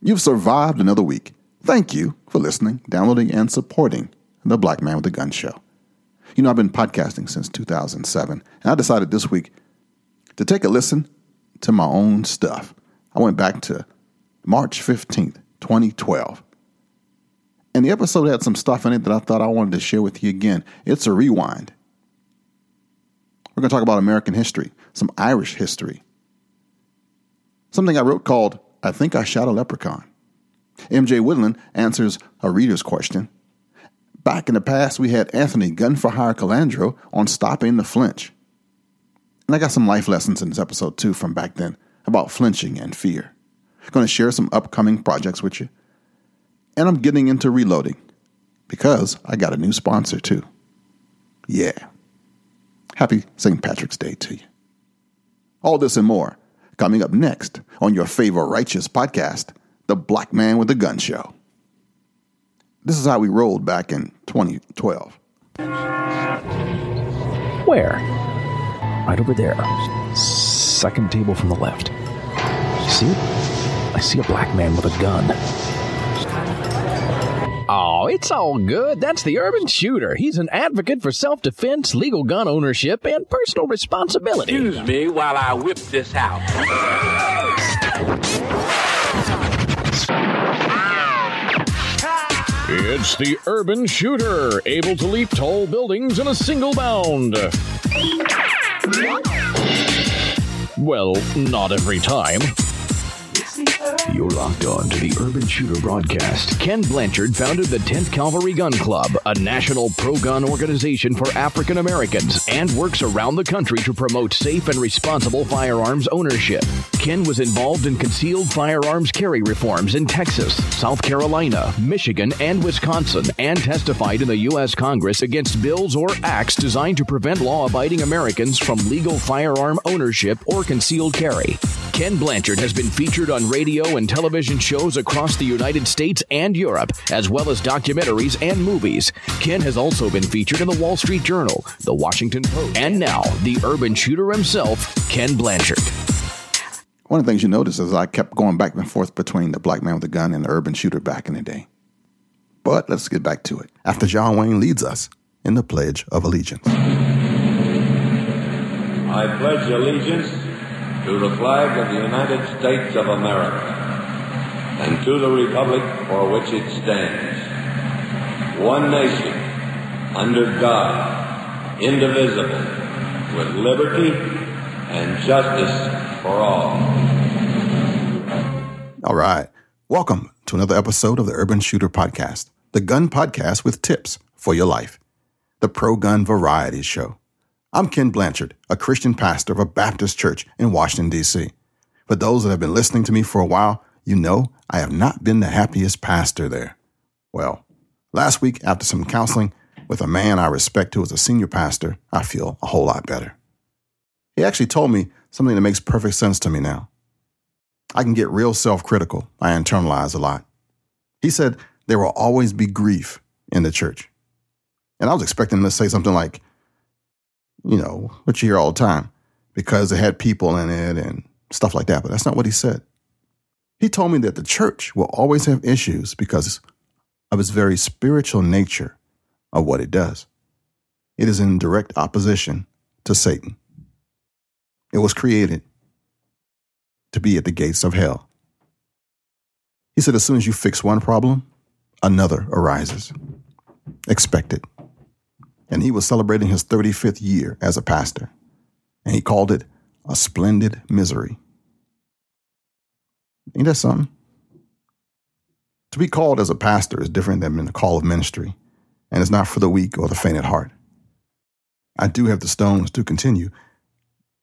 You've survived another week. Thank you for listening, downloading, and supporting the Black Man with a Gun Show. You know, I've been podcasting since 2007, and I decided this week to take a listen to my own stuff. I went back to March 15th, 2012. And the episode had some stuff in it that I thought I wanted to share with you again. It's a rewind. We're going to talk about American history, some Irish history, something I wrote called I Think I Shot a Leprechaun. MJ Woodland answers a reader's question. Back in the past, we had Anthony Gun for Hire Colandro on stopping the flinch. And I got some life lessons in this episode too from back then about flinching and fear. Going to share some upcoming projects with you. And I'm getting into reloading because I got a new sponsor too. Yeah. Happy St. Patrick's Day to you. All this and more coming up next on your favorite righteous podcast, The Black Man with a Gun Show. This is how we rolled back in 2012. Where? Right over there. Second table from the left. See it? I see a black man with a gun. Oh, it's all good. That's the urban shooter. He's an advocate for self defense, legal gun ownership, and personal responsibility. Excuse me while I whip this out. It's the urban shooter, able to leap tall buildings in a single bound. Well, not every time. You're locked on to the Urban Shooter broadcast. Ken Blanchard founded the 10th Cavalry Gun Club, a national pro gun organization for African Americans, and works around the country to promote safe and responsible firearms ownership. Ken was involved in concealed firearms carry reforms in Texas, South Carolina, Michigan, and Wisconsin, and testified in the U.S. Congress against bills or acts designed to prevent law abiding Americans from legal firearm ownership or concealed carry. Ken Blanchard has been featured on radio and television shows across the United States and Europe, as well as documentaries and movies. Ken has also been featured in the Wall Street Journal, the Washington Post, and now the urban shooter himself, Ken Blanchard. One of the things you notice is I kept going back and forth between the black man with a gun and the urban shooter back in the day. But let's get back to it. After John Wayne leads us in the Pledge of Allegiance. I pledge allegiance to the flag of the United States of America and to the republic for which it stands, one nation, under God, indivisible, with liberty and justice for all. All right. Welcome to another episode of the Urban Shooter Podcast, the gun podcast with tips for your life, the pro gun variety show. I'm Ken Blanchard, a Christian pastor of a Baptist church in Washington, D.C. For those that have been listening to me for a while, you know I have not been the happiest pastor there. Well, last week, after some counseling with a man I respect who is a senior pastor, I feel a whole lot better. He actually told me something that makes perfect sense to me now. I can get real self critical. I internalize a lot. He said there will always be grief in the church. And I was expecting him to say something like, you know, what you hear all the time, because it had people in it and stuff like that. But that's not what he said. He told me that the church will always have issues because of its very spiritual nature of what it does. It is in direct opposition to Satan. It was created to be at the gates of hell. He said, as soon as you fix one problem, another arises. Expect it. And he was celebrating his 35th year as a pastor, and he called it a splendid misery. Ain't that something? To be called as a pastor is different than the call of ministry, and it's not for the weak or the faint at heart. I do have the stones to continue,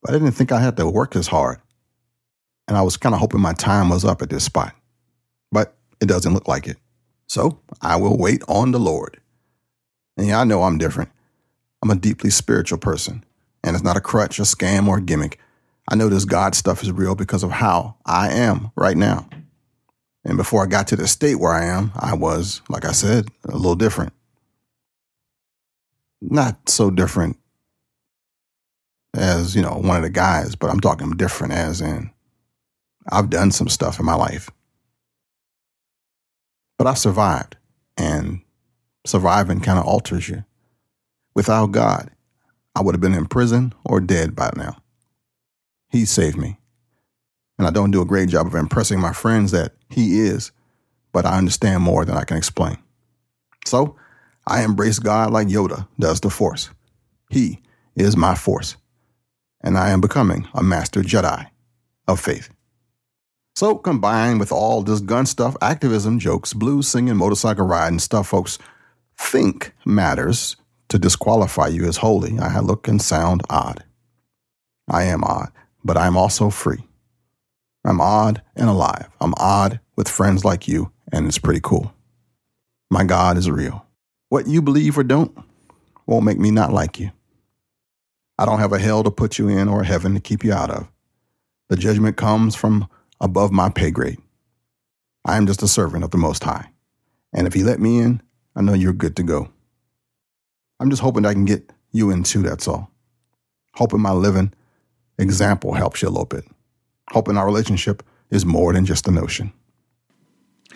but I didn't think I had to work as hard. And I was kind of hoping my time was up at this spot. But it doesn't look like it. So I will wait on the Lord. And yeah, I know I'm different. I'm a deeply spiritual person, and it's not a crutch, a scam, or a gimmick. I know this God stuff is real because of how I am right now. And before I got to the state where I am, I was, like I said, a little different. Not so different as, you know, one of the guys, but I'm talking different as in I've done some stuff in my life. But I've survived, and surviving kind of alters you. Without God, I would have been in prison or dead by now. He saved me. And I don't do a great job of impressing my friends that He is, but I understand more than I can explain. So I embrace God like Yoda does the Force. He is my force. And I am becoming a master Jedi of faith. So, combined with all this gun stuff, activism, jokes, blues singing, motorcycle riding stuff folks think matters to disqualify you as holy, I look and sound odd. I am odd, but I am also free. I'm odd and alive. I'm odd with friends like you, and it's pretty cool. My God is real. What you believe or don't won't make me not like you. I don't have a hell to put you in or a heaven to keep you out of. The judgment comes from above my pay grade. I am just a servant of the Most High. And if you let me in, I know you're good to go. I'm just hoping I can get you in too, that's all. Hoping my living example helps you a little bit. Hoping our relationship is more than just a notion.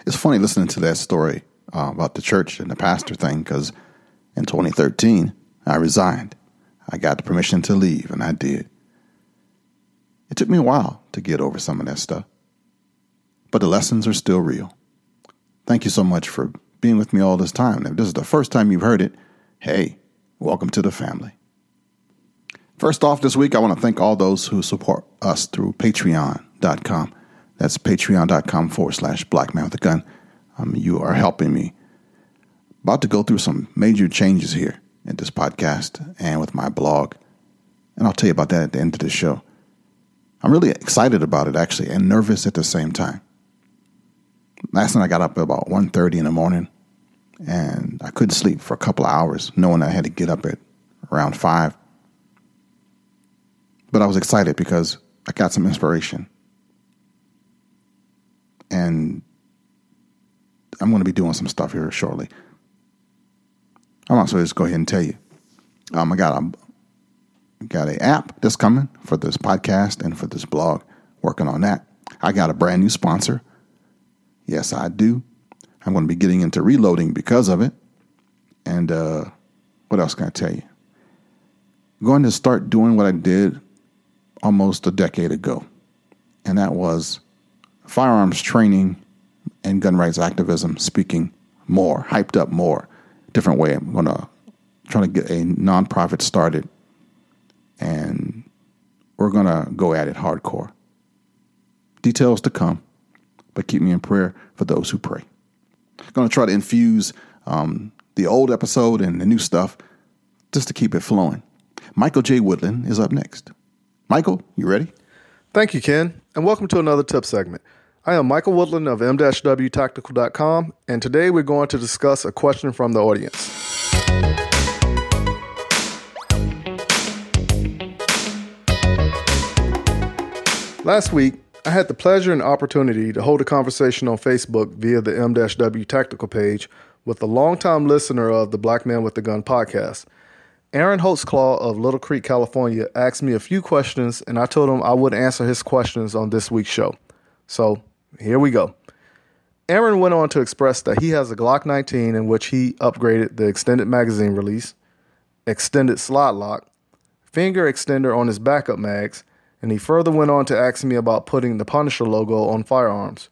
It's funny listening to that story uh, about the church and the pastor thing because in 2013, I resigned. I got the permission to leave, and I did. It took me a while to get over some of that stuff, but the lessons are still real. Thank you so much for being with me all this time. If this is the first time you've heard it, hey, welcome to the family. First off, this week, I want to thank all those who support us through patreon.com. That's patreon.com forward slash black man with a gun. Um, you are helping me. About to go through some major changes here in this podcast and with my blog. And I'll tell you about that at the end of the show. I'm really excited about it actually and nervous at the same time. Last night I got up at about 1.30 in the morning and I couldn't sleep for a couple of hours knowing I had to get up at around 5. But I was excited because I got some inspiration. And I'm going to be doing some stuff here shortly. I might as well just go ahead and tell you. Um, I got a got a app that's coming for this podcast and for this blog. Working on that. I got a brand new sponsor. Yes, I do. I'm going to be getting into reloading because of it. And uh, what else can I tell you? I'm going to start doing what I did almost a decade ago, and that was firearms training and gun rights activism, speaking more, hyped up more, different way. I'm going to try to get a nonprofit started and we're going to go at it hardcore. Details to come, but keep me in prayer for those who pray. Going to try to infuse um, the old episode and the new stuff just to keep it flowing. Michael J. Woodland is up next. Michael, you ready? Thank you, Ken, and welcome to another tip segment. I am Michael Woodland of m-wtactical.com, and today we're going to discuss a question from the audience. Last week, I had the pleasure and opportunity to hold a conversation on Facebook via the M-W Tactical page with a longtime listener of the Black Man with the Gun podcast. Aaron Holtzclaw of Little Creek, California asked me a few questions, and I told him I would answer his questions on this week's show. So here we go. Aaron went on to express that he has a Glock 19 in which he upgraded the extended magazine release, extended slide lock, finger extender on his backup mags, and he further went on to ask me about putting the Punisher logo on firearms.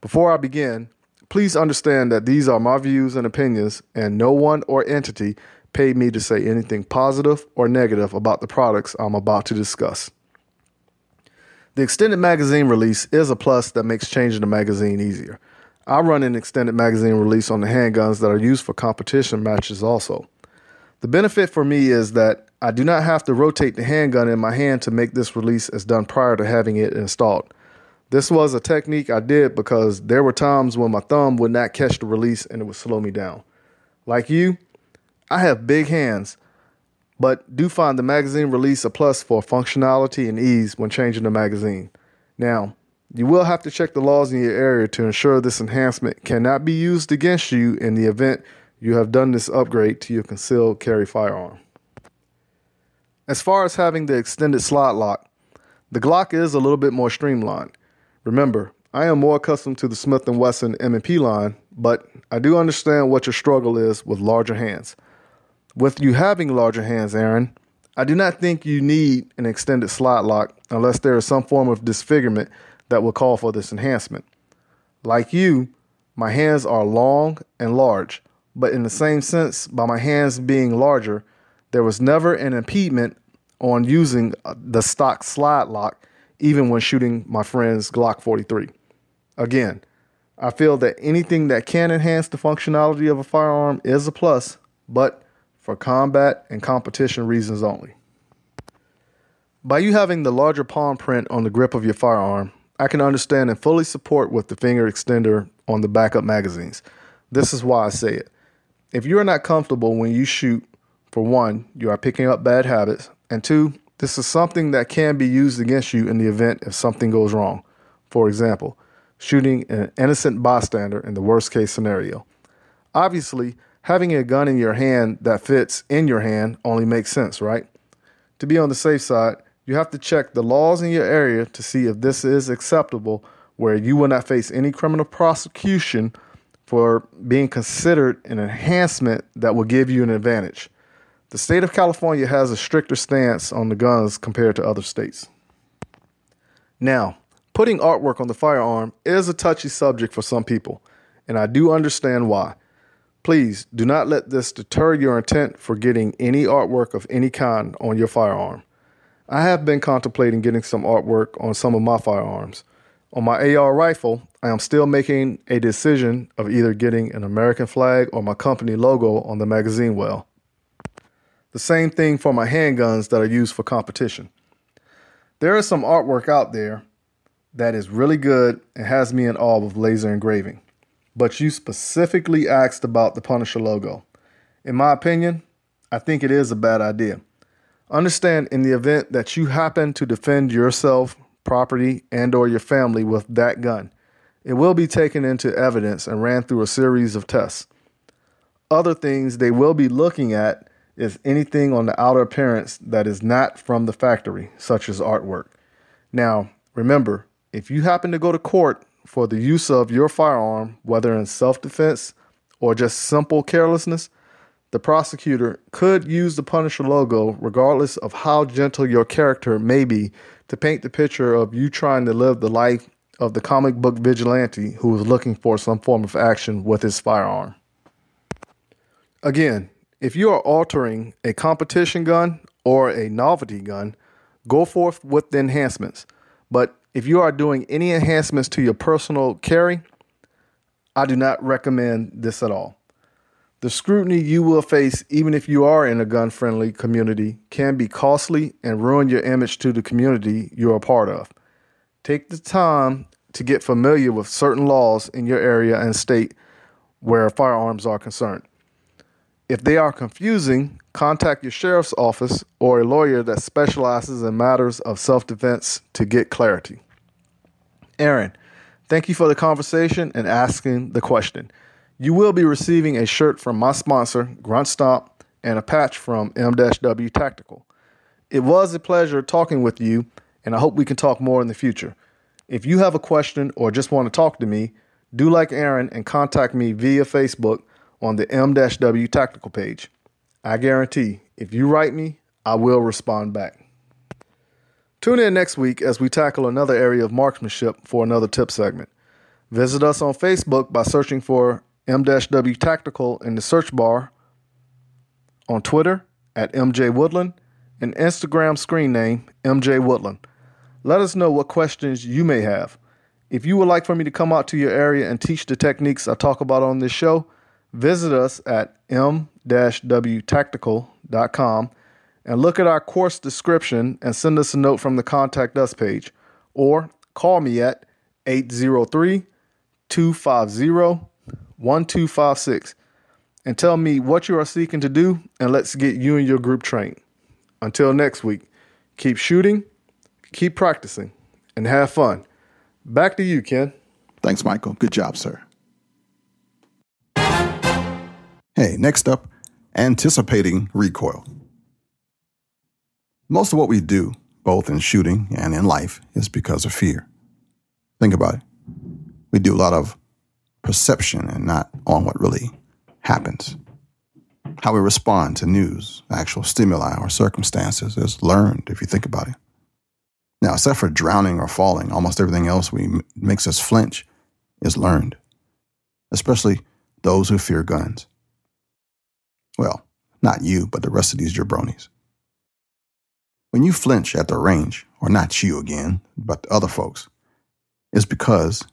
Before I begin, please understand that these are my views and opinions, and no one or entity paid me to say anything positive or negative about the products I'm about to discuss. The extended magazine release is a plus that makes changing the magazine easier. I run an extended magazine release on the handguns that are used for competition matches also. The benefit for me is that I do not have to rotate the handgun in my hand to make this release as done prior to having it installed. This was a technique I did because there were times when my thumb would not catch the release and it would slow me down. Like you, I have big hands, but do find the magazine release a plus for functionality and ease when changing the magazine. Now, you will have to check the laws in your area to ensure this enhancement cannot be used against you in the event you have done this upgrade to your concealed carry firearm. As far as having the extended slide lock, the Glock is a little bit more streamlined. Remember, I am more accustomed to the Smith & Wesson M&P line but I do understand what your struggle is with larger hands. With you having larger hands, Aaron, I do not think you need an extended slide lock unless there is some form of disfigurement that will call for this enhancement. Like you, my hands are long and large, but in the same sense, by my hands being larger, there was never an impediment on using uh, the stock slide lock, even when shooting my friend's Glock 43. Again, I feel that anything that can enhance the functionality of a firearm is a plus, but for combat and competition reasons only. By you having the larger palm print on the grip of your firearm, I can understand and fully support with the finger extender on the backup magazines. This is why I say it. If you are not comfortable when you shoot, for one, you are picking up bad habits, and two, this is something that can be used against you in the event if something goes wrong. For example, shooting an innocent bystander in the worst case scenario. Obviously, having a gun in your hand that fits in your hand only makes sense, right? To be on the safe side, you have to check the laws in your area to see if this is acceptable, where you will not face any criminal prosecution for being considered an enhancement that will give you an advantage. The state of California has a stricter stance on the guns compared to other states. Now, putting artwork on the firearm is a touchy subject for some people, and I do understand why. Please do not let this deter your intent for getting any artwork of any kind on your firearm. I have been contemplating getting some artwork on some of my firearms. On my AR rifle, I am still making a decision of either getting an American flag or my company logo on the magazine well. The same thing for my handguns that are used for competition. There is some artwork out there that is really good and has me in awe with laser engraving. But you specifically asked about the Punisher logo. In my opinion, I think it is a bad idea. Understand in the event that you happen to defend yourself, property, and or your family with that gun, it will be taken into evidence and ran through a series of tests. Other things they will be looking at is anything on the outer appearance that is not from the factory, such as artwork. Now, remember, if you happen to go to court for the use of your firearm, whether in self defense or just simple carelessness, the prosecutor could use the Punisher logo, regardless of how gentle your character may be, to paint the picture of you trying to live the life of the comic book vigilante who is looking for some form of action with his firearm. Again, if you are altering a competition gun or a novelty gun, go forth with the enhancements. But if you are doing any enhancements to your personal carry, I do not recommend this at all. The scrutiny you will face, even if you are in a gun friendly community, can be costly and ruin your image to the community you are a part of. Take the time to get familiar with certain laws in your area and state where firearms are concerned. If they are confusing, contact your sheriff's office or a lawyer that specializes in matters of self defense to get clarity. Aaron, thank you for the conversation and asking the question. You will be receiving a shirt from my sponsor, Grunt Stomp, and a patch from M-W Tactical. It was a pleasure talking with you, and I hope we can talk more in the future. If you have a question or just want to talk to me, do like Aaron and contact me via Facebook on the M-W tactical page. I guarantee if you write me, I will respond back. Tune in next week as we tackle another area of marksmanship for another tip segment. Visit us on Facebook by searching for M-W Tactical in the search bar, on Twitter at MJ Woodland, and Instagram screen name MJ Woodland. Let us know what questions you may have. If you would like for me to come out to your area and teach the techniques I talk about on this show, Visit us at m-wtactical.com and look at our course description and send us a note from the Contact Us page or call me at 803-250-1256 and tell me what you are seeking to do and let's get you and your group trained. Until next week, keep shooting, keep practicing, and have fun. Back to you, Ken. Thanks, Michael. Good job, sir. Hey, next up, anticipating recoil. Most of what we do, both in shooting and in life, is because of fear. Think about it. We do a lot of perception and not on what really happens. How we respond to news, actual stimuli, or circumstances is learned if you think about it. Now, except for drowning or falling, almost everything else we makes us flinch is learned, especially those who fear guns. Well, not you, but the rest of these jabronis. When you flinch at the range, or not you again, but the other folks, it's because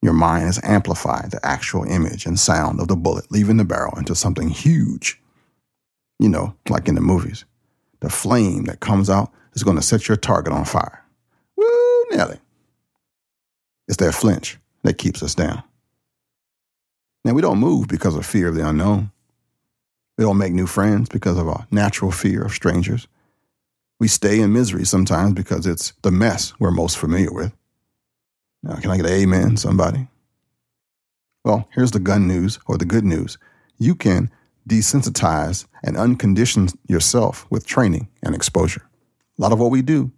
your mind has amplified the actual image and sound of the bullet leaving the barrel into something huge. You know, like in the movies. The flame that comes out is going to set your target on fire. Woo, Nelly. It's that flinch that keeps us down. Now, we don't move because of fear of the unknown. We don't make new friends because of our natural fear of strangers. We stay in misery sometimes because it's the mess we're most familiar with. Now, can I get an amen, somebody? Well, here's the gun news or the good news. You can desensitize and uncondition yourself with training and exposure. A lot of what we do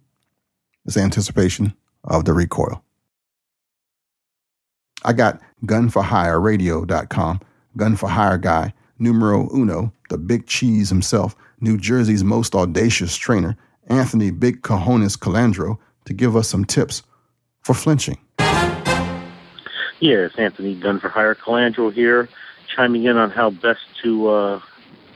is anticipation of the recoil. I got gunforhireradio.com, gun for hire guy, numero uno, the big cheese himself, New Jersey's most audacious trainer, Anthony Big Cojones Colandro, to give us some tips for flinching. Yes, Anthony Gun for Hire Colandro here, chiming in on how best to uh,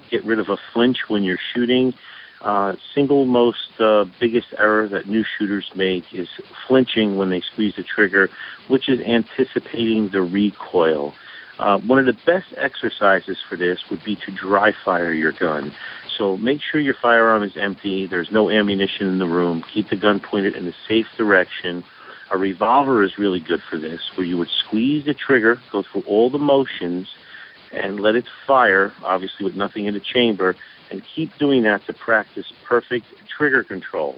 get rid of a flinch when you're shooting. Uh, single most uh, biggest error that new shooters make is flinching when they squeeze the trigger, which is anticipating the recoil. Uh, one of the best exercises for this would be to dry fire your gun. So make sure your firearm is empty. There's no ammunition in the room. Keep the gun pointed in a safe direction. A revolver is really good for this, where you would squeeze the trigger, go through all the motions, and let it fire, obviously with nothing in the chamber, and keep doing that to practice perfect trigger control.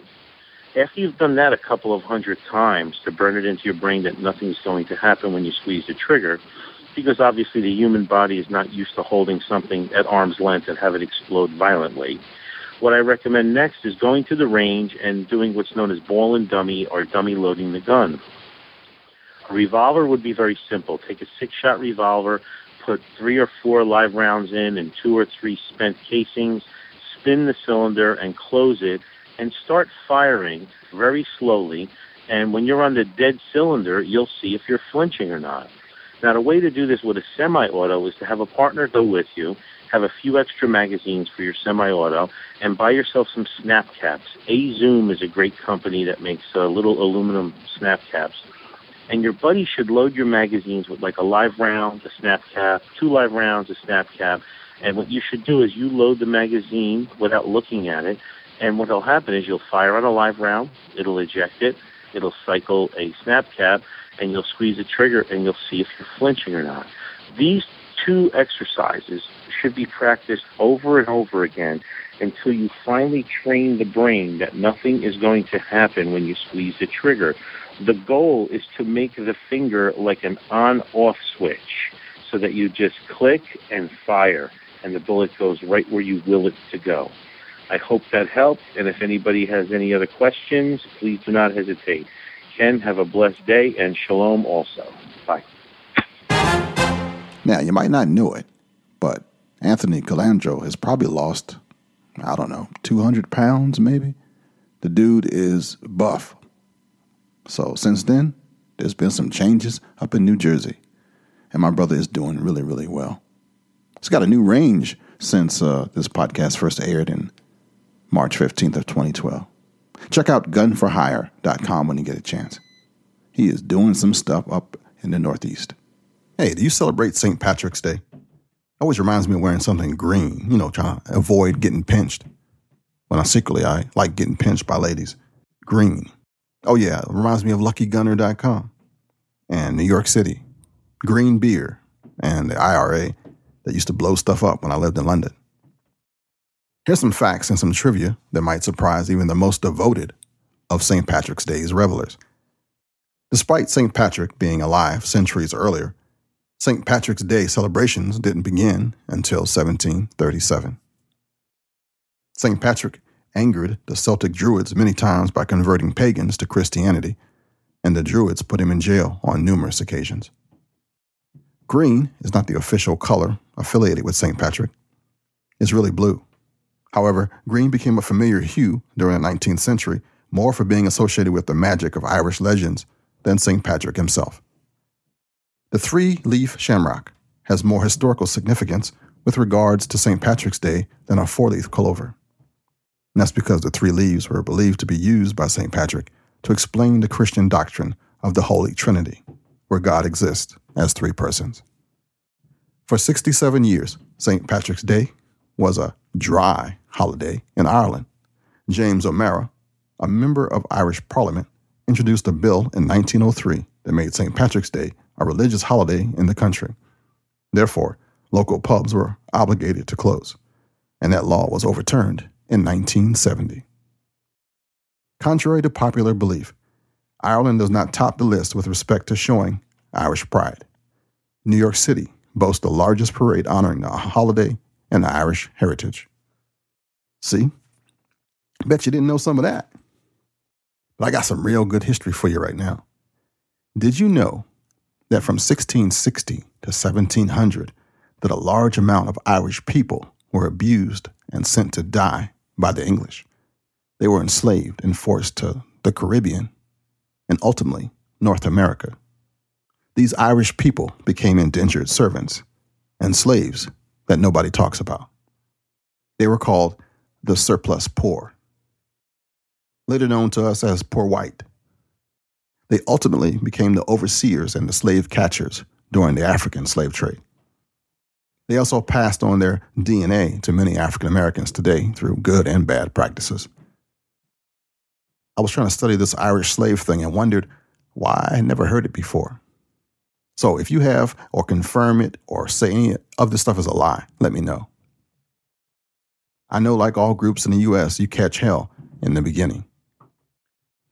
After you've done that a couple of hundred times to burn it into your brain that nothing's going to happen when you squeeze the trigger, because obviously the human body is not used to holding something at arm's length and have it explode violently. What I recommend next is going to the range and doing what's known as ball and dummy or dummy loading the gun. A revolver would be very simple. Take a six shot revolver, put three or four live rounds in and two or three spent casings, spin the cylinder and close it, and start firing very slowly. And when you're on the dead cylinder, you'll see if you're flinching or not. Now, the way to do this with a semi auto is to have a partner go with you have a few extra magazines for your semi-auto, and buy yourself some snap caps. A-Zoom is a great company that makes uh, little aluminum snap caps. And your buddy should load your magazines with like a live round, a snap cap, two live rounds, a snap cap. And what you should do is you load the magazine without looking at it. And what will happen is you'll fire on a live round, it'll eject it, it'll cycle a snap cap, and you'll squeeze the trigger and you'll see if you're flinching or not. These two exercises should be practiced over and over again until you finally train the brain that nothing is going to happen when you squeeze the trigger. The goal is to make the finger like an on off switch so that you just click and fire and the bullet goes right where you will it to go. I hope that helped, and if anybody has any other questions, please do not hesitate. Ken, have a blessed day, and shalom also. Bye. Now, you might not know it, but Anthony Colandro has probably lost, I don't know, 200 pounds maybe. The dude is buff. So since then, there's been some changes up in New Jersey. And my brother is doing really, really well. He's got a new range since uh, this podcast first aired in March 15th of 2012. Check out gunforhire.com when you get a chance. He is doing some stuff up in the Northeast. Hey, do you celebrate St. Patrick's Day? always reminds me of wearing something green, you know, trying to avoid getting pinched. When I secretly, I like getting pinched by ladies. Green. Oh, yeah, it reminds me of luckygunner.com and New York City. Green beer and the IRA that used to blow stuff up when I lived in London. Here's some facts and some trivia that might surprise even the most devoted of St. Patrick's Day's revelers. Despite St. Patrick being alive centuries earlier, St. Patrick's Day celebrations didn't begin until 1737. St. Patrick angered the Celtic Druids many times by converting pagans to Christianity, and the Druids put him in jail on numerous occasions. Green is not the official color affiliated with St. Patrick. It's really blue. However, green became a familiar hue during the 19th century, more for being associated with the magic of Irish legends than St. Patrick himself. The three leaf shamrock has more historical significance with regards to St. Patrick's Day than a four leaf clover. And that's because the three leaves were believed to be used by St. Patrick to explain the Christian doctrine of the Holy Trinity, where God exists as three persons. For 67 years, St. Patrick's Day was a dry holiday in Ireland. James O'Mara, a member of Irish Parliament, introduced a bill in 1903 that made St. Patrick's Day a religious holiday in the country. Therefore, local pubs were obligated to close, and that law was overturned in 1970. Contrary to popular belief, Ireland does not top the list with respect to showing Irish pride. New York City boasts the largest parade honoring the holiday and Irish heritage. See? Bet you didn't know some of that. But I got some real good history for you right now. Did you know that from 1660 to 1700 that a large amount of Irish people were abused and sent to die by the English? They were enslaved and forced to the Caribbean and ultimately North America. These Irish people became indentured servants and slaves that nobody talks about. They were called the surplus poor, later known to us as poor white. They ultimately became the overseers and the slave catchers during the African slave trade. They also passed on their DNA to many African Americans today through good and bad practices. I was trying to study this Irish slave thing and wondered why I had never heard it before. So if you have or confirm it or say any of this stuff is a lie, let me know. I know, like all groups in the US, you catch hell in the beginning.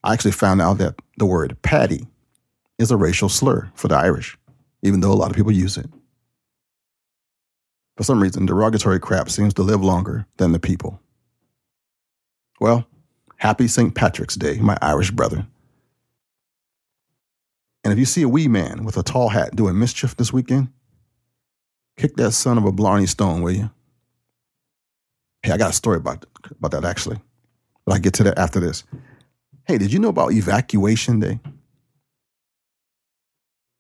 I actually found out that the word paddy is a racial slur for the Irish, even though a lot of people use it. For some reason, derogatory crap seems to live longer than the people. Well, happy St. Patrick's Day, my Irish brother. And if you see a wee man with a tall hat doing mischief this weekend, kick that son of a Blarney Stone, will you? Hey, I got a story about, about that actually, but I get to that after this. Hey, did you know about Evacuation Day?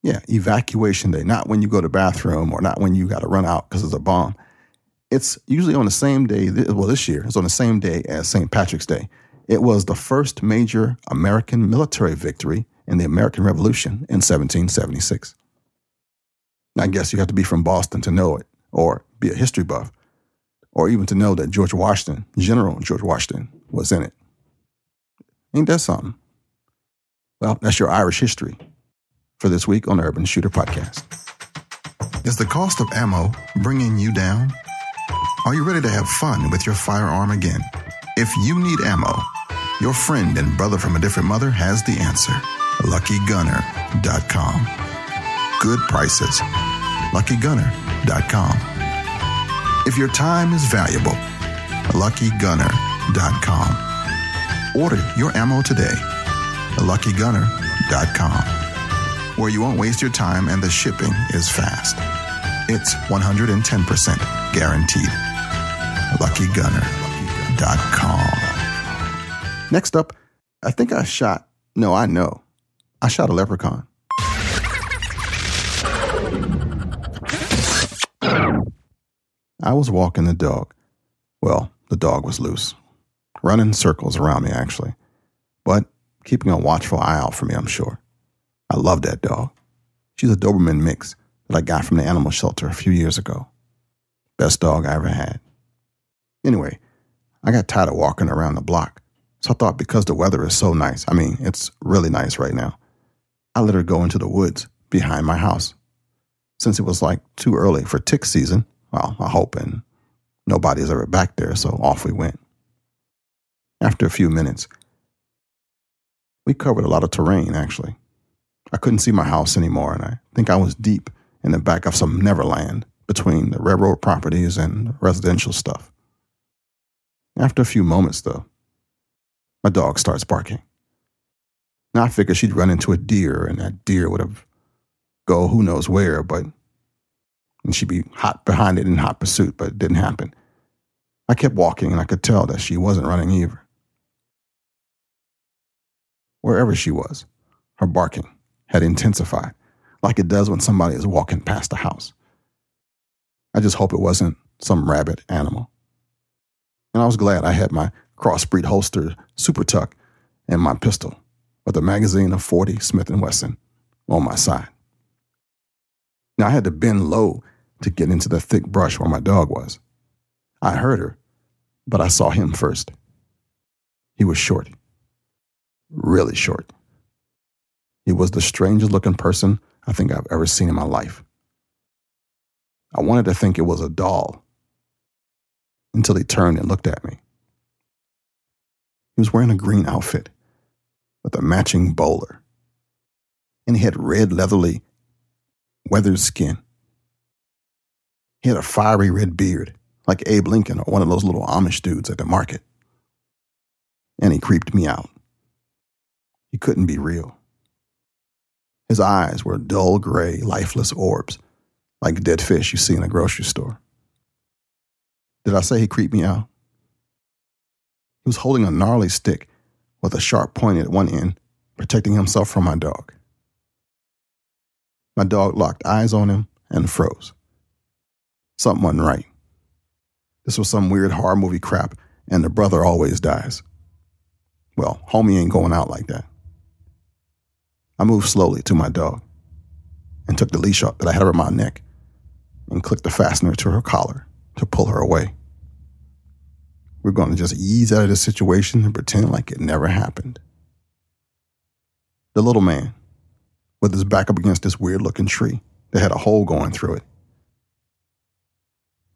Yeah, Evacuation Day. Not when you go to the bathroom or not when you got to run out because there's a bomb. It's usually on the same day, well, this year, it's on the same day as St. Patrick's Day. It was the first major American military victory in the American Revolution in 1776. Now, I guess you have to be from Boston to know it, or be a history buff, or even to know that George Washington, General George Washington, was in it. Ain't that something? Well, that's your Irish history for this week on the Urban Shooter Podcast. Is the cost of ammo bringing you down? Are you ready to have fun with your firearm again? If you need ammo, your friend and brother from a different mother has the answer LuckyGunner.com. Good prices. LuckyGunner.com. If your time is valuable, LuckyGunner.com. Order your ammo today. LuckyGunner.com. Where you won't waste your time and the shipping is fast. It's 110% guaranteed. LuckyGunner.com. Next up, I think I shot, no, I know. I shot a leprechaun. I was walking the dog. Well, the dog was loose, running circles around me, actually, but keeping a watchful eye out for me, I'm sure. I love that dog. She's a Doberman mix that I got from the animal shelter a few years ago. Best dog I ever had. Anyway, I got tired of walking around the block, so I thought because the weather is so nice, I mean, it's really nice right now, I let her go into the woods behind my house. Since it was like too early for tick season, well, I hope, and nobody's ever back there, so off we went. After a few minutes, we covered a lot of terrain, actually. I couldn't see my house anymore, and I think I was deep in the back of some Neverland between the railroad properties and residential stuff. After a few moments, though, my dog starts barking. Now I figured she'd run into a deer, and that deer would have go who knows where, but and she'd be hot behind it in hot pursuit, but it didn't happen. I kept walking and I could tell that she wasn't running either. Wherever she was, her barking had intensified, like it does when somebody is walking past a house. I just hope it wasn't some rabid animal. And I was glad I had my crossbreed holster super tuck and my pistol with a magazine of 40 Smith & Wesson on my side. Now I had to bend low to get into the thick brush where my dog was. I heard her, but I saw him first. He was short, really short. He was the strangest looking person I think I've ever seen in my life. I wanted to think it was a doll until he turned and looked at me. He was wearing a green outfit with a matching bowler, and he had red, leathery, weathered skin. He had a fiery red beard, like Abe Lincoln or one of those little Amish dudes at the market. And he creeped me out. He couldn't be real. His eyes were dull gray, lifeless orbs, like dead fish you see in a grocery store. Did I say he creeped me out? He was holding a gnarly stick with a sharp point at one end, protecting himself from my dog. My dog locked eyes on him and froze. Something wasn't right. This was some weird horror movie crap, and the brother always dies. Well, homie ain't going out like that. I moved slowly to my dog and took the leash that I had around my neck and clicked the fastener to her collar to pull her away. We're going to just ease out of this situation and pretend like it never happened. The little man, with his back up against this weird looking tree that had a hole going through it,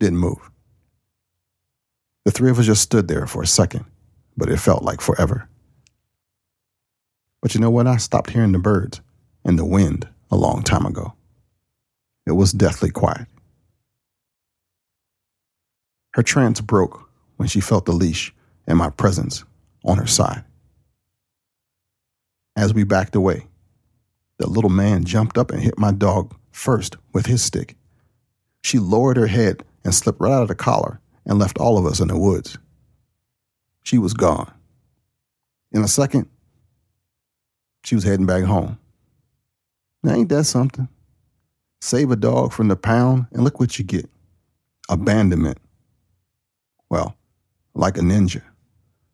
didn't move. The three of us just stood there for a second, but it felt like forever. But you know what? I stopped hearing the birds and the wind a long time ago. It was deathly quiet. Her trance broke when she felt the leash and my presence on her side. As we backed away, the little man jumped up and hit my dog first with his stick. She lowered her head and slipped right out of the collar and left all of us in the woods. She was gone. In a second, she was heading back home. Now, ain't that something? Save a dog from the pound, and look what you get abandonment. Well, like a ninja,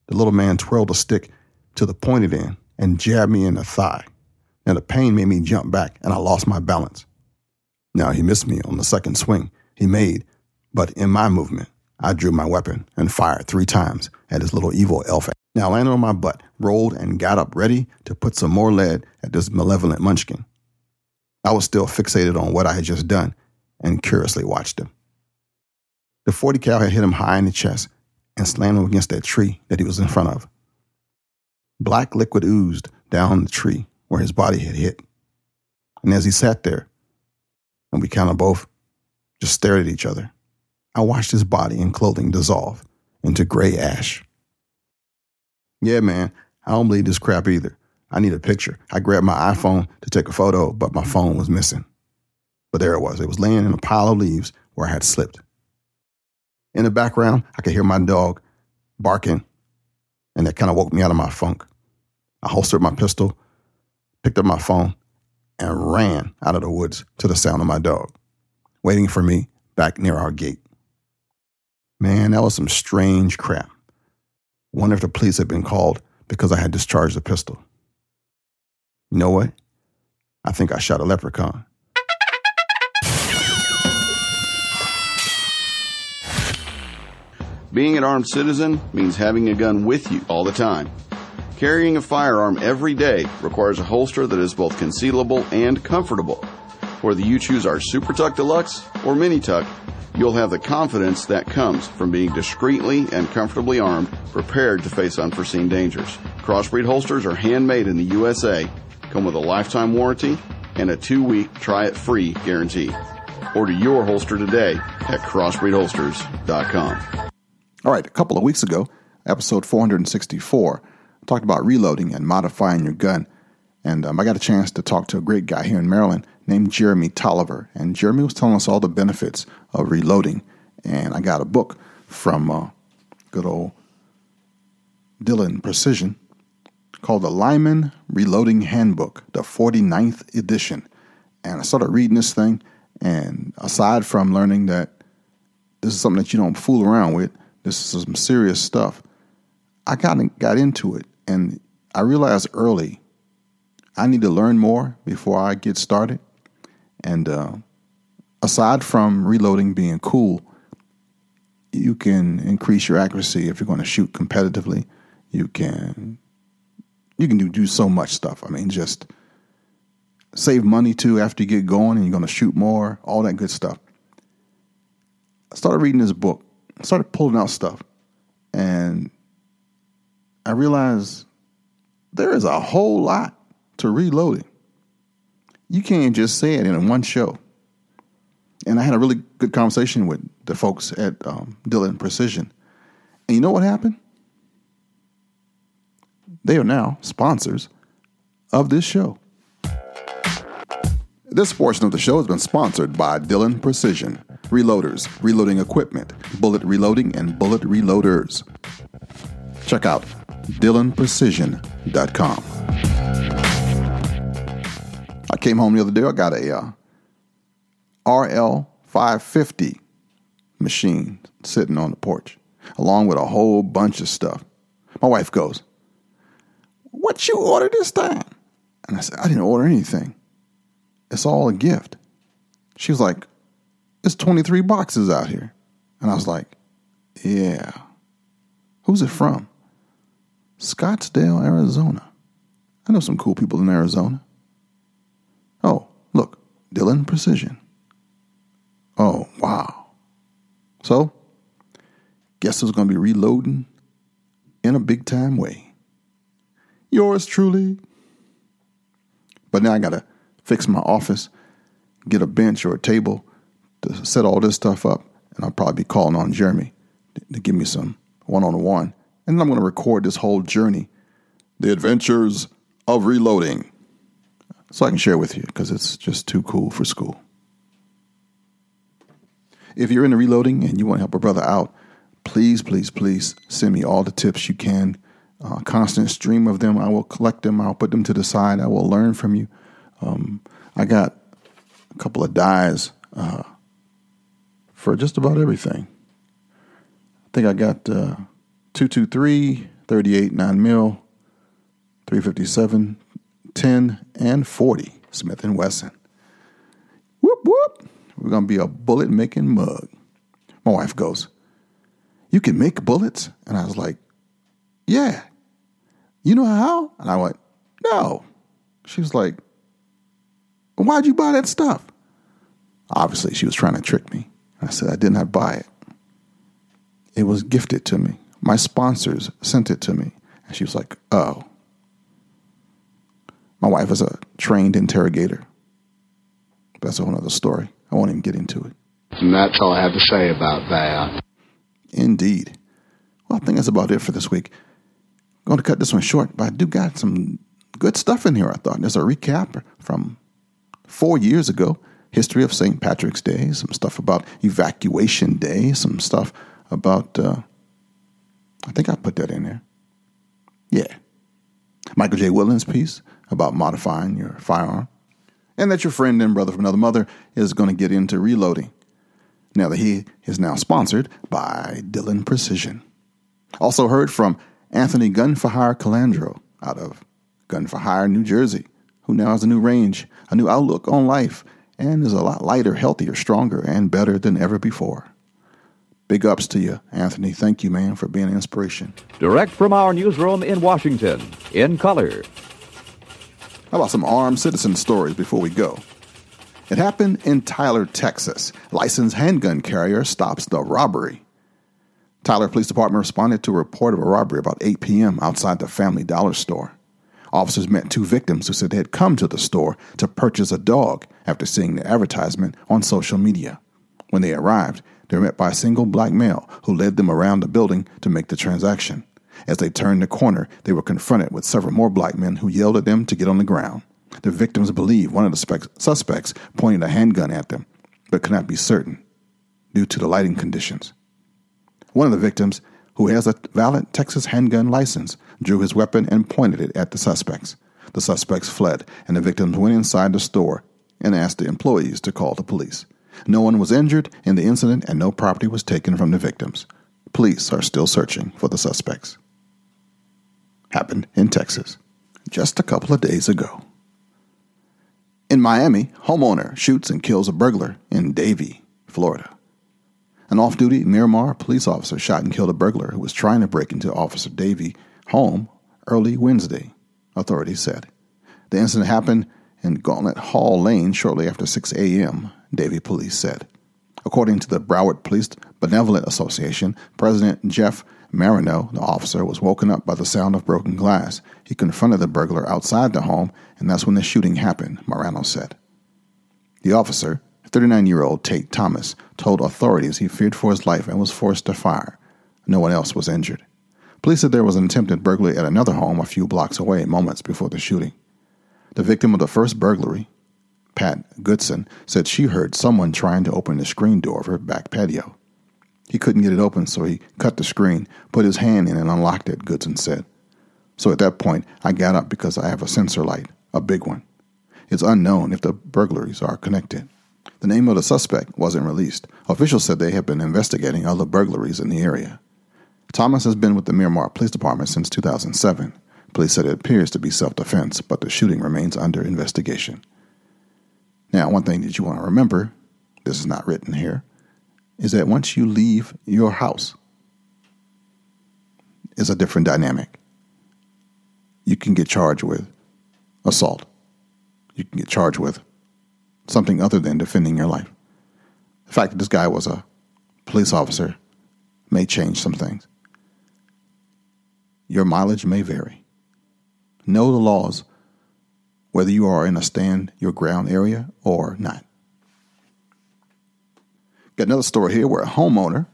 the little man twirled a stick to the pointed end and jabbed me in the thigh. Now, the pain made me jump back, and I lost my balance. Now, he missed me on the second swing he made, but in my movement, I drew my weapon and fired three times at his little evil elf. Now landed on my butt, rolled, and got up ready to put some more lead at this malevolent munchkin. I was still fixated on what I had just done and curiously watched him. The 40 cal had hit him high in the chest and slammed him against that tree that he was in front of. Black liquid oozed down the tree where his body had hit. And as he sat there, and we kind of both just stared at each other, I watched his body and clothing dissolve into gray ash. Yeah, man, I don't believe this crap either. I need a picture. I grabbed my iPhone to take a photo, but my phone was missing. But there it was. It was laying in a pile of leaves where I had slipped. In the background, I could hear my dog barking, and that kind of woke me out of my funk. I holstered my pistol, picked up my phone, and ran out of the woods to the sound of my dog, waiting for me back near our gate. Man, that was some strange crap. Wonder if the police had been called because I had discharged a pistol. You know what? I think I shot a leprechaun. Being an armed citizen means having a gun with you all the time. Carrying a firearm every day requires a holster that is both concealable and comfortable. Whether you choose our Super Tuck Deluxe or Mini Tuck, you'll have the confidence that comes from being discreetly and comfortably armed, prepared to face unforeseen dangers. Crossbreed holsters are handmade in the USA, come with a lifetime warranty, and a two week try it free guarantee. Order your holster today at crossbreedholsters.com. All right, a couple of weeks ago, episode 464, talked about reloading and modifying your gun. And um, I got a chance to talk to a great guy here in Maryland named Jeremy Tolliver. And Jeremy was telling us all the benefits of reloading. And I got a book from uh, good old Dillon Precision called the Lyman Reloading Handbook, the 49th edition. And I started reading this thing. And aside from learning that this is something that you don't fool around with, this is some serious stuff, I kind of got into it. And I realized early I need to learn more before I get started. And uh, aside from reloading being cool, you can increase your accuracy if you're going to shoot competitively. You can you can do, do so much stuff. I mean, just save money too after you get going and you're going to shoot more, all that good stuff. I started reading this book, I started pulling out stuff, and I realized there is a whole lot to reloading. You can't just say it in one show. And I had a really good conversation with the folks at um, Dillon Precision. And you know what happened? They are now sponsors of this show. This portion of the show has been sponsored by Dillon Precision, reloaders, reloading equipment, bullet reloading, and bullet reloaders. Check out DillonPrecision.com. I came home the other day. I got a uh, RL 550 machine sitting on the porch, along with a whole bunch of stuff. My wife goes, What you order this time? And I said, I didn't order anything. It's all a gift. She was like, It's 23 boxes out here. And I was like, Yeah. Who's it from? Scottsdale, Arizona. I know some cool people in Arizona. Oh, look, Dillon Precision. Oh, wow. So, guess who's going to be reloading in a big time way? Yours truly. But now I got to fix my office, get a bench or a table to set all this stuff up, and I'll probably be calling on Jeremy to give me some one on one. And then I'm going to record this whole journey, the adventures of reloading so I can share with you because it's just too cool for school. If you're into reloading and you want to help a brother out, please, please, please send me all the tips you can. Uh, constant stream of them. I will collect them. I'll put them to the side. I will learn from you. Um, I got a couple of dies uh, for just about everything. I think I got uh, 223, 38 9 mil, 357, 10, and 40 Smith & Wesson. Whoop, whoop. We're going to be a bullet making mug. My wife goes, You can make bullets? And I was like, Yeah. You know how? And I went, No. She was like, Why'd you buy that stuff? Obviously, she was trying to trick me. I said, I did not buy it. It was gifted to me. My sponsors sent it to me. And she was like, Oh. My wife is a trained interrogator. That's a whole other story. I won't even get into it. And that's all I have to say about that. Indeed. Well, I think that's about it for this week. I'm going to cut this one short, but I do got some good stuff in here, I thought. There's a recap from four years ago, history of St. Patrick's Day, some stuff about Evacuation Day, some stuff about, uh, I think I put that in there. Yeah. Michael J. Woodland's piece about modifying your firearm, and that your friend and brother from another mother is going to get into reloading. Now that he is now sponsored by Dillon Precision. Also heard from Anthony Gun for Hire Colandro out of Gun for Hire, New Jersey, who now has a new range, a new outlook on life, and is a lot lighter, healthier, stronger, and better than ever before. Big ups to you, Anthony. Thank you, man, for being an inspiration. Direct from our newsroom in Washington, in color. How about some armed citizen stories before we go? It happened in Tyler, Texas. Licensed handgun carrier stops the robbery. Tyler Police Department responded to a report of a robbery about 8 p.m. outside the Family Dollar store. Officers met two victims who said they had come to the store to purchase a dog after seeing the advertisement on social media. When they arrived, they were met by a single black male who led them around the building to make the transaction. As they turned the corner, they were confronted with several more black men who yelled at them to get on the ground. The victims believe one of the suspects pointed a handgun at them, but could not be certain due to the lighting conditions. One of the victims, who has a valid Texas handgun license, drew his weapon and pointed it at the suspects. The suspects fled, and the victims went inside the store and asked the employees to call the police. No one was injured in the incident, and no property was taken from the victims. Police are still searching for the suspects. Happened in Texas just a couple of days ago. In Miami, homeowner shoots and kills a burglar in Davie, Florida. An off duty Miramar police officer shot and killed a burglar who was trying to break into Officer Davie home early Wednesday, authorities said. The incident happened in Gauntlet Hall Lane shortly after 6 a.m., Davie police said. According to the Broward Police Benevolent Association, President Jeff Marano, the officer, was woken up by the sound of broken glass. He confronted the burglar outside the home, and that's when the shooting happened, Marano said. The officer, 39 year old Tate Thomas, told authorities he feared for his life and was forced to fire. No one else was injured. Police said there was an attempted burglary at another home a few blocks away moments before the shooting. The victim of the first burglary, Pat Goodson, said she heard someone trying to open the screen door of her back patio. He couldn't get it open, so he cut the screen, put his hand in, and unlocked it, Goodson said. So at that point, I got up because I have a sensor light, a big one. It's unknown if the burglaries are connected. The name of the suspect wasn't released. Officials said they have been investigating other burglaries in the area. Thomas has been with the Miramar Police Department since 2007. Police said it appears to be self defense, but the shooting remains under investigation. Now, one thing that you want to remember this is not written here is that once you leave your house, it's a different dynamic. You can get charged with assault. You can get charged with something other than defending your life. The fact that this guy was a police officer may change some things. Your mileage may vary. Know the laws, whether you are in a stand your ground area or not. Got another story here where a homeowner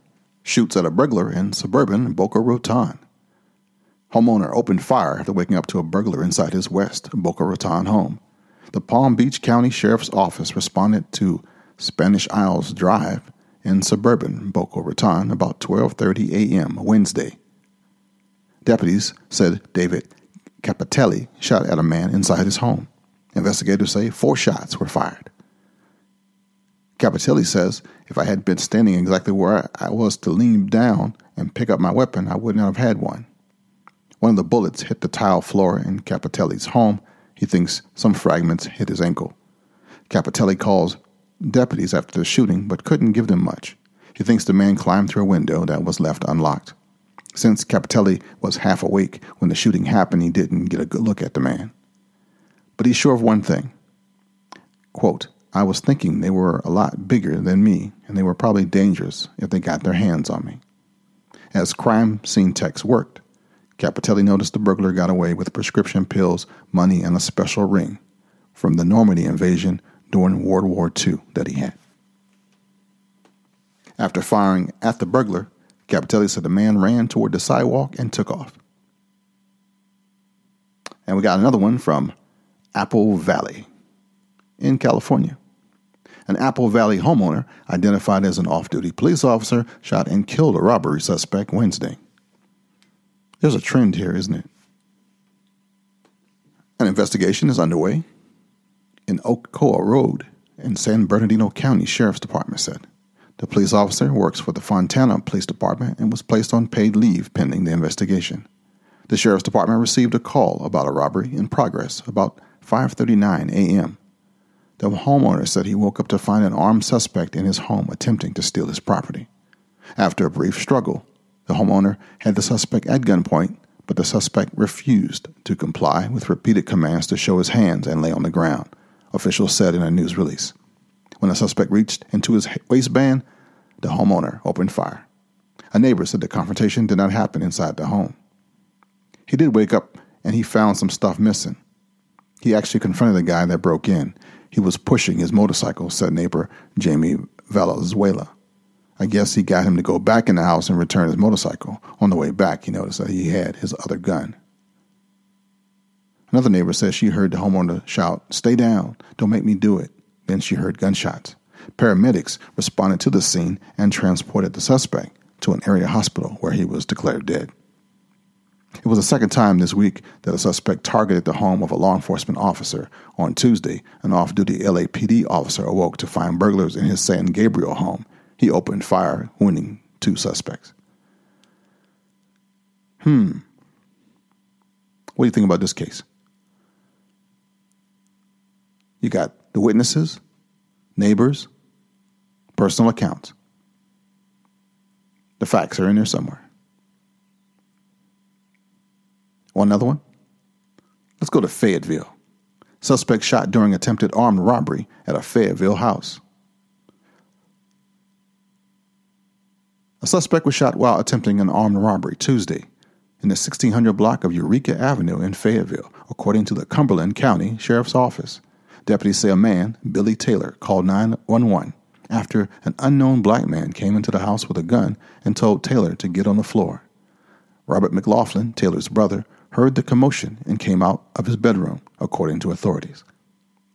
shoots at a burglar in suburban Boca Raton. Homeowner opened fire after waking up to a burglar inside his West Boca Raton home. The Palm Beach County Sheriff's Office responded to Spanish Isles Drive in suburban Boca Raton about 12:30 a.m. Wednesday. Deputies said David Capitelli shot at a man inside his home. Investigators say four shots were fired. Capitelli says if I had been standing exactly where I was to lean down and pick up my weapon, I would not have had one. One of the bullets hit the tile floor in Capitelli's home. He thinks some fragments hit his ankle. Capitelli calls deputies after the shooting but couldn't give them much. He thinks the man climbed through a window that was left unlocked. Since Capitelli was half awake when the shooting happened, he didn't get a good look at the man. But he's sure of one thing. Quote, I was thinking they were a lot bigger than me, and they were probably dangerous if they got their hands on me. As crime scene techs worked, Capitelli noticed the burglar got away with prescription pills, money, and a special ring from the Normandy invasion during World War II that he had. After firing at the burglar, Capitelli said the man ran toward the sidewalk and took off. And we got another one from Apple Valley in California. An Apple Valley homeowner, identified as an off duty police officer, shot and killed a robbery suspect Wednesday. There's a trend here, isn't it? An investigation is underway in Ocoa Road in San Bernardino County Sheriff's Department said. The police officer works for the Fontana Police Department and was placed on paid leave pending the investigation. The Sheriff's Department received a call about a robbery in progress about 5:39 a.m. The homeowner said he woke up to find an armed suspect in his home attempting to steal his property. After a brief struggle, the homeowner had the suspect at gunpoint, but the suspect refused to comply with repeated commands to show his hands and lay on the ground, officials said in a news release. When the suspect reached into his waistband, the homeowner opened fire. A neighbor said the confrontation did not happen inside the home. He did wake up and he found some stuff missing. He actually confronted the guy that broke in he was pushing his motorcycle, said neighbor Jamie Valenzuela. I guess he got him to go back in the house and return his motorcycle. On the way back, he noticed that he had his other gun. Another neighbor says she heard the homeowner shout, Stay down, don't make me do it. Then she heard gunshots. Paramedics responded to the scene and transported the suspect to an area hospital where he was declared dead. It was the second time this week that a suspect targeted the home of a law enforcement officer. On Tuesday, an off duty LAPD officer awoke to find burglars in his San Gabriel home. He opened fire, wounding two suspects. Hmm. What do you think about this case? You got the witnesses, neighbors, personal accounts. The facts are in there somewhere. Want another one? Let's go to Fayetteville. Suspect shot during attempted armed robbery at a Fayetteville house. A suspect was shot while attempting an armed robbery Tuesday in the 1600 block of Eureka Avenue in Fayetteville, according to the Cumberland County Sheriff's Office. Deputies say a man, Billy Taylor, called 911 after an unknown black man came into the house with a gun and told Taylor to get on the floor. Robert McLaughlin, Taylor's brother, heard the commotion and came out of his bedroom, according to authorities.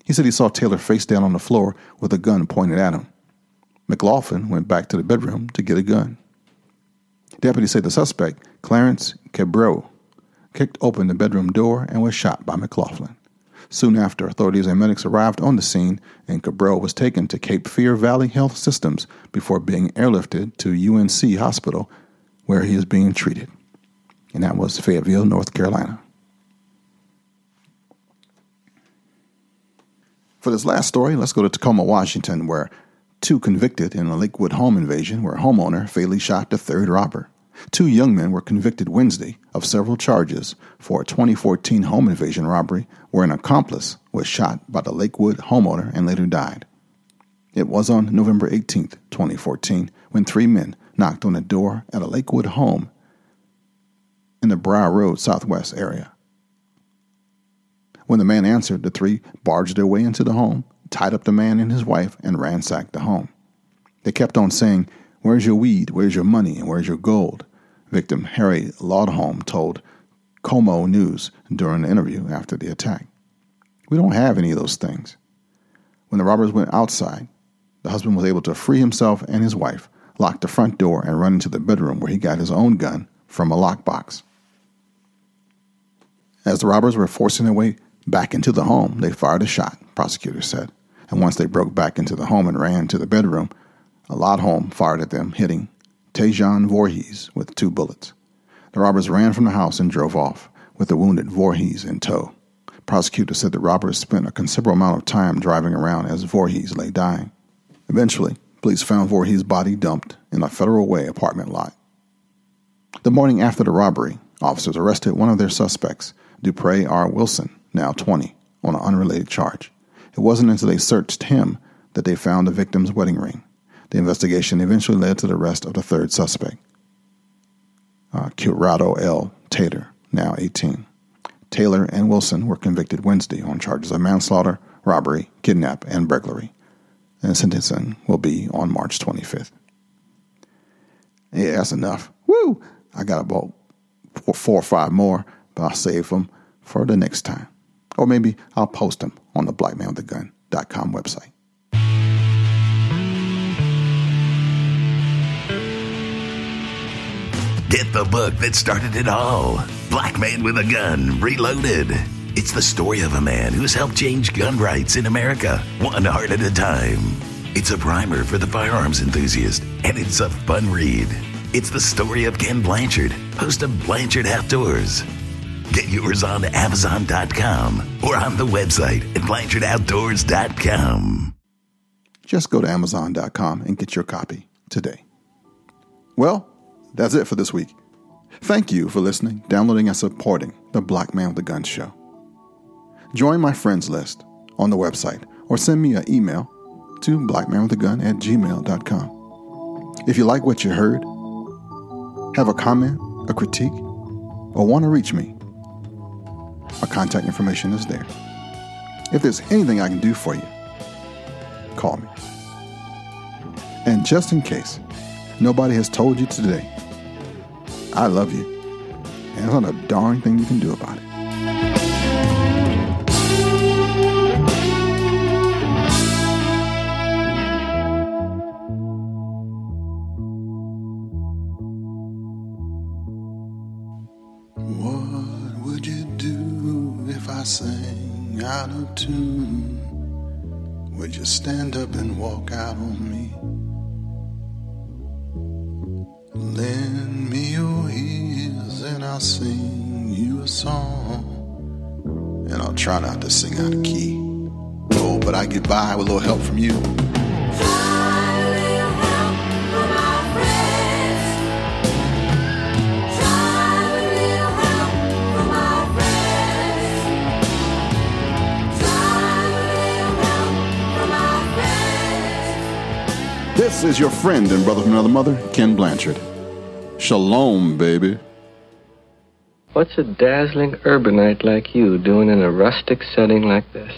He said he saw Taylor face down on the floor with a gun pointed at him. McLaughlin went back to the bedroom to get a gun. Deputies say the suspect, Clarence Cabreau, kicked open the bedroom door and was shot by McLaughlin. Soon after, authorities and medics arrived on the scene, and Cabral was taken to Cape Fear Valley Health Systems before being airlifted to UNC Hospital, where he is being treated. And that was Fayetteville, North Carolina. For this last story, let's go to Tacoma, Washington, where two convicted in a Lakewood home invasion where a homeowner fatally shot the third robber. Two young men were convicted Wednesday of several charges for a 2014 home invasion robbery where an accomplice was shot by the Lakewood homeowner and later died. It was on November 18, 2014, when three men knocked on a door at a Lakewood home in the Brow Road Southwest area. When the man answered, the three barged their way into the home, tied up the man and his wife, and ransacked the home. They kept on saying, Where's your weed? Where's your money? And where's your gold? Victim Harry Laudholm told KOMO News during the interview after the attack. We don't have any of those things. When the robbers went outside, the husband was able to free himself and his wife, lock the front door, and run into the bedroom where he got his own gun from a lockbox. As the robbers were forcing their way back into the home, they fired a shot, prosecutors said. And once they broke back into the home and ran to the bedroom, a Laudholm fired at them, hitting Tejan Voorhees with two bullets. The robbers ran from the house and drove off, with the wounded Voorhees in tow. Prosecutors said the robbers spent a considerable amount of time driving around as Voorhees lay dying. Eventually, police found Voorhees' body dumped in a Federal Way apartment lot. The morning after the robbery, officers arrested one of their suspects, Dupre R. Wilson, now 20, on an unrelated charge. It wasn't until they searched him that they found the victim's wedding ring. The investigation eventually led to the arrest of the third suspect, uh, Curado L. Taylor, now 18. Taylor and Wilson were convicted Wednesday on charges of manslaughter, robbery, kidnap, and burglary. And sentencing will be on March 25th. Yeah, that's enough. Woo! I got about four, four or five more, but I'll save them for the next time. Or maybe I'll post them on the blackmanwiththegun.com website. Get the book that started it all Black Man with a Gun Reloaded. It's the story of a man who's helped change gun rights in America, one heart at a time. It's a primer for the firearms enthusiast, and it's a fun read. It's the story of Ken Blanchard, host of Blanchard Outdoors. Get yours on Amazon.com or on the website at BlanchardOutdoors.com. Just go to Amazon.com and get your copy today. Well, that's it for this week. Thank you for listening, downloading, and supporting the Black Man with the Gun Show. Join my friends list on the website or send me an email to blackmanwithagun at gmail.com. If you like what you heard, have a comment, a critique, or want to reach me, my contact information is there. If there's anything I can do for you, call me. And just in case, nobody has told you today. I love you. And there's not a darn thing you can do about it. Out of tune? Would you stand up and walk out on me? Lend me your ears and I'll sing you a song. And I'll try not to sing out of key. Oh, but I get by with a little help from you. This is your friend and brother from another mother, Ken Blanchard. Shalom, baby. What's a dazzling urbanite like you doing in a rustic setting like this?